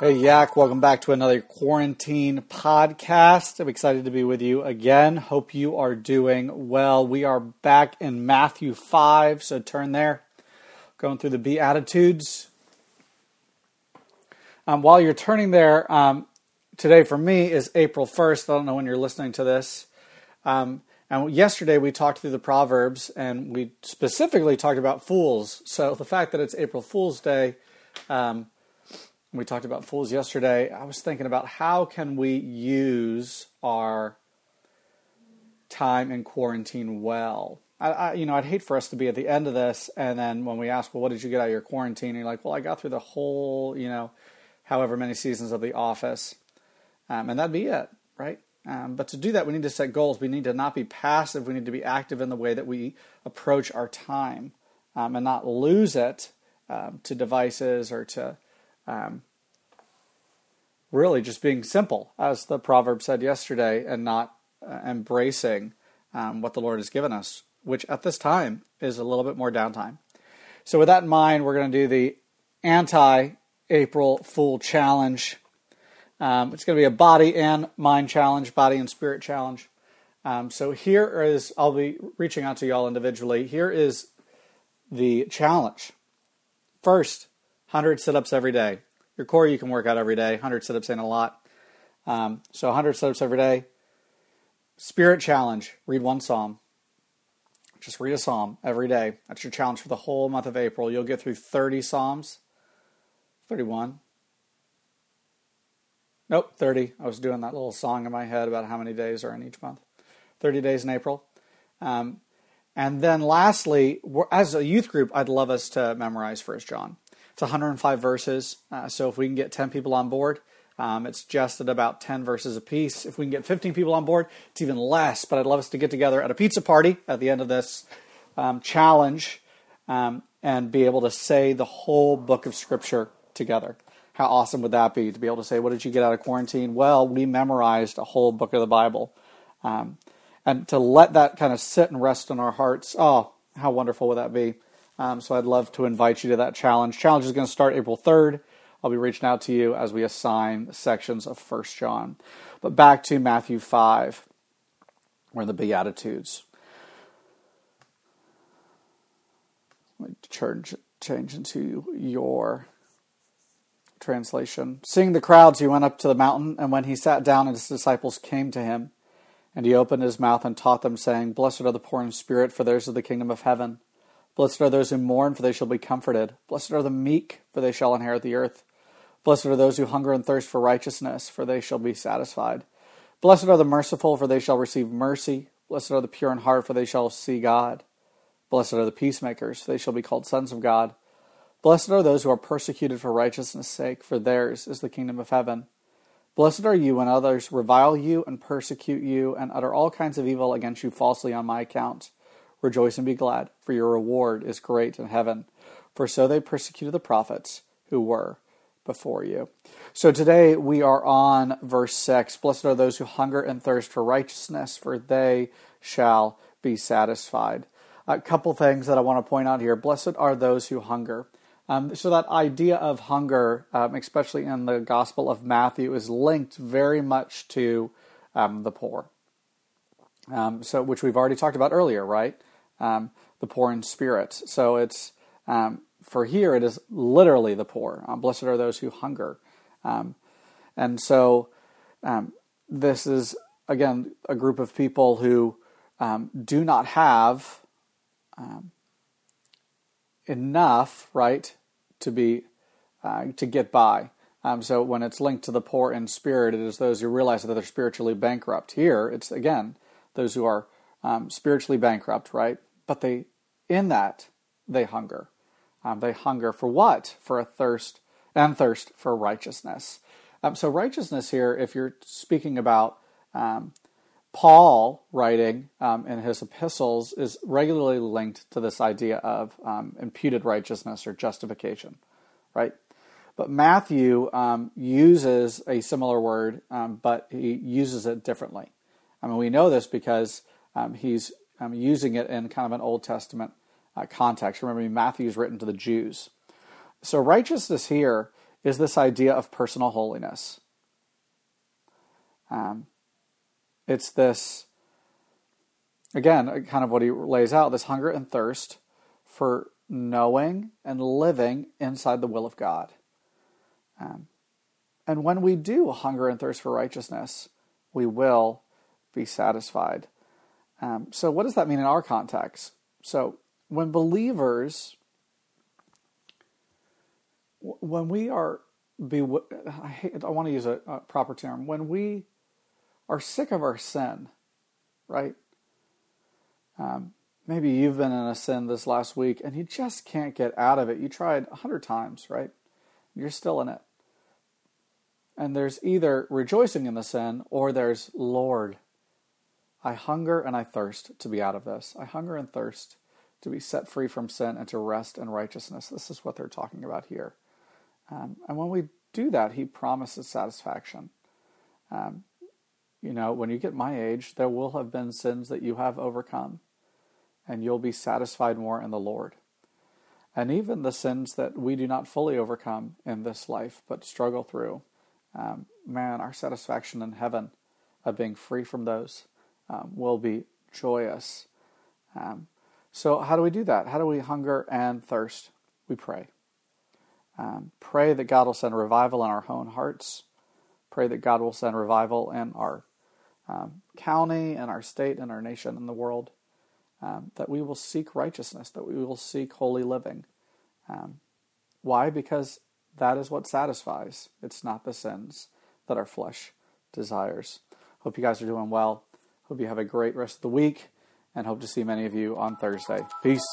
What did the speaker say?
Hey, Yak, welcome back to another quarantine podcast. I'm excited to be with you again. Hope you are doing well. We are back in Matthew 5, so turn there. Going through the Beatitudes. Um, while you're turning there, um, today for me is April 1st. I don't know when you're listening to this. Um, and yesterday we talked through the Proverbs and we specifically talked about fools. So the fact that it's April Fool's Day, um, we talked about fools yesterday. I was thinking about how can we use our time in quarantine well. I, I, you know, I'd hate for us to be at the end of this, and then when we ask, well, what did you get out of your quarantine? And you're like, well, I got through the whole, you know, however many seasons of The Office, um, and that'd be it, right? Um, but to do that, we need to set goals. We need to not be passive. We need to be active in the way that we approach our time, um, and not lose it um, to devices or to um, really just being simple, as the proverb said yesterday, and not uh, embracing um, what the Lord has given us, which at this time is a little bit more downtime. So, with that in mind, we're going to do the anti April Fool Challenge. Um, it's going to be a body and mind challenge, body and spirit challenge. Um, so, here is, I'll be reaching out to y'all individually. Here is the challenge. First, 100 sit ups every day. Your core you can work out every day. 100 sit ups ain't a lot. Um, so 100 sit ups every day. Spirit challenge read one psalm. Just read a psalm every day. That's your challenge for the whole month of April. You'll get through 30 psalms. 31. Nope, 30. I was doing that little song in my head about how many days are in each month. 30 days in April. Um, and then lastly, as a youth group, I'd love us to memorize First John. It's 105 verses. Uh, so if we can get 10 people on board, um, it's just at about 10 verses a piece. If we can get 15 people on board, it's even less. But I'd love us to get together at a pizza party at the end of this um, challenge um, and be able to say the whole book of Scripture together. How awesome would that be to be able to say, What did you get out of quarantine? Well, we memorized a whole book of the Bible. Um, and to let that kind of sit and rest in our hearts, oh, how wonderful would that be? Um, so I'd love to invite you to that challenge. Challenge is going to start April 3rd. I'll be reaching out to you as we assign sections of First John. But back to Matthew 5. We're in the Beatitudes. Change, change into your translation. Seeing the crowds, he went up to the mountain, and when he sat down, his disciples came to him. And he opened his mouth and taught them, saying, Blessed are the poor in spirit, for theirs is the kingdom of heaven. Blessed are those who mourn, for they shall be comforted. Blessed are the meek, for they shall inherit the earth. Blessed are those who hunger and thirst for righteousness, for they shall be satisfied. Blessed are the merciful, for they shall receive mercy. Blessed are the pure in heart, for they shall see God. Blessed are the peacemakers, for they shall be called sons of God. Blessed are those who are persecuted for righteousness' sake, for theirs is the kingdom of heaven. Blessed are you when others revile you and persecute you and utter all kinds of evil against you falsely on my account. Rejoice and be glad, for your reward is great in heaven. For so they persecuted the prophets who were before you. So today we are on verse 6. Blessed are those who hunger and thirst for righteousness, for they shall be satisfied. A couple things that I want to point out here. Blessed are those who hunger. Um, so that idea of hunger, um, especially in the Gospel of Matthew, is linked very much to um, the poor. Um, so, which we've already talked about earlier, right? Um, the poor in spirit. So it's um, for here it is literally the poor. Um, blessed are those who hunger, um, and so um, this is again a group of people who um, do not have enough, right, to be uh, to get by. Um, so when it's linked to the poor in spirit, it is those who realize that they're spiritually bankrupt. Here, it's again those who are um, spiritually bankrupt, right? But they in that they hunger. Um, they hunger for what? For a thirst and thirst for righteousness. Um, so righteousness here, if you're speaking about um, Paul writing um, in his epistles, is regularly linked to this idea of um, imputed righteousness or justification, right? But Matthew um, uses a similar word, but he uses it differently. I mean, we know this because he's um, using it in kind of an Old Testament uh, context. Remember, Matthew is written to the Jews. So righteousness here is this idea of personal holiness. Um, it's this, again, kind of what he lays out this hunger and thirst for knowing and living inside the will of God. Um, and when we do hunger and thirst for righteousness, we will be satisfied. Um, so, what does that mean in our context? So, when believers, when we are, be, I, hate, I want to use a, a proper term, when we are sick of our sin, right? Um, maybe you've been in a sin this last week and you just can't get out of it. You tried a hundred times, right? You're still in it. And there's either rejoicing in the sin or there's, Lord, I hunger and I thirst to be out of this. I hunger and thirst to be set free from sin and to rest in righteousness. This is what they're talking about here. Um, and when we do that, he promises satisfaction. Um, you know, when you get my age, there will have been sins that you have overcome, and you'll be satisfied more in the Lord. And even the sins that we do not fully overcome in this life, but struggle through, um, man, our satisfaction in heaven of being free from those um, will be joyous. Um, so, how do we do that? How do we hunger and thirst? We pray. Um, pray that God will send revival in our own hearts. Pray that God will send revival in our um, county in our state in our nation in the world. Um, that we will seek righteousness, that we will seek holy living. Um, why? Because that is what satisfies. It's not the sins that our flesh desires. Hope you guys are doing well. Hope you have a great rest of the week and hope to see many of you on Thursday. Peace.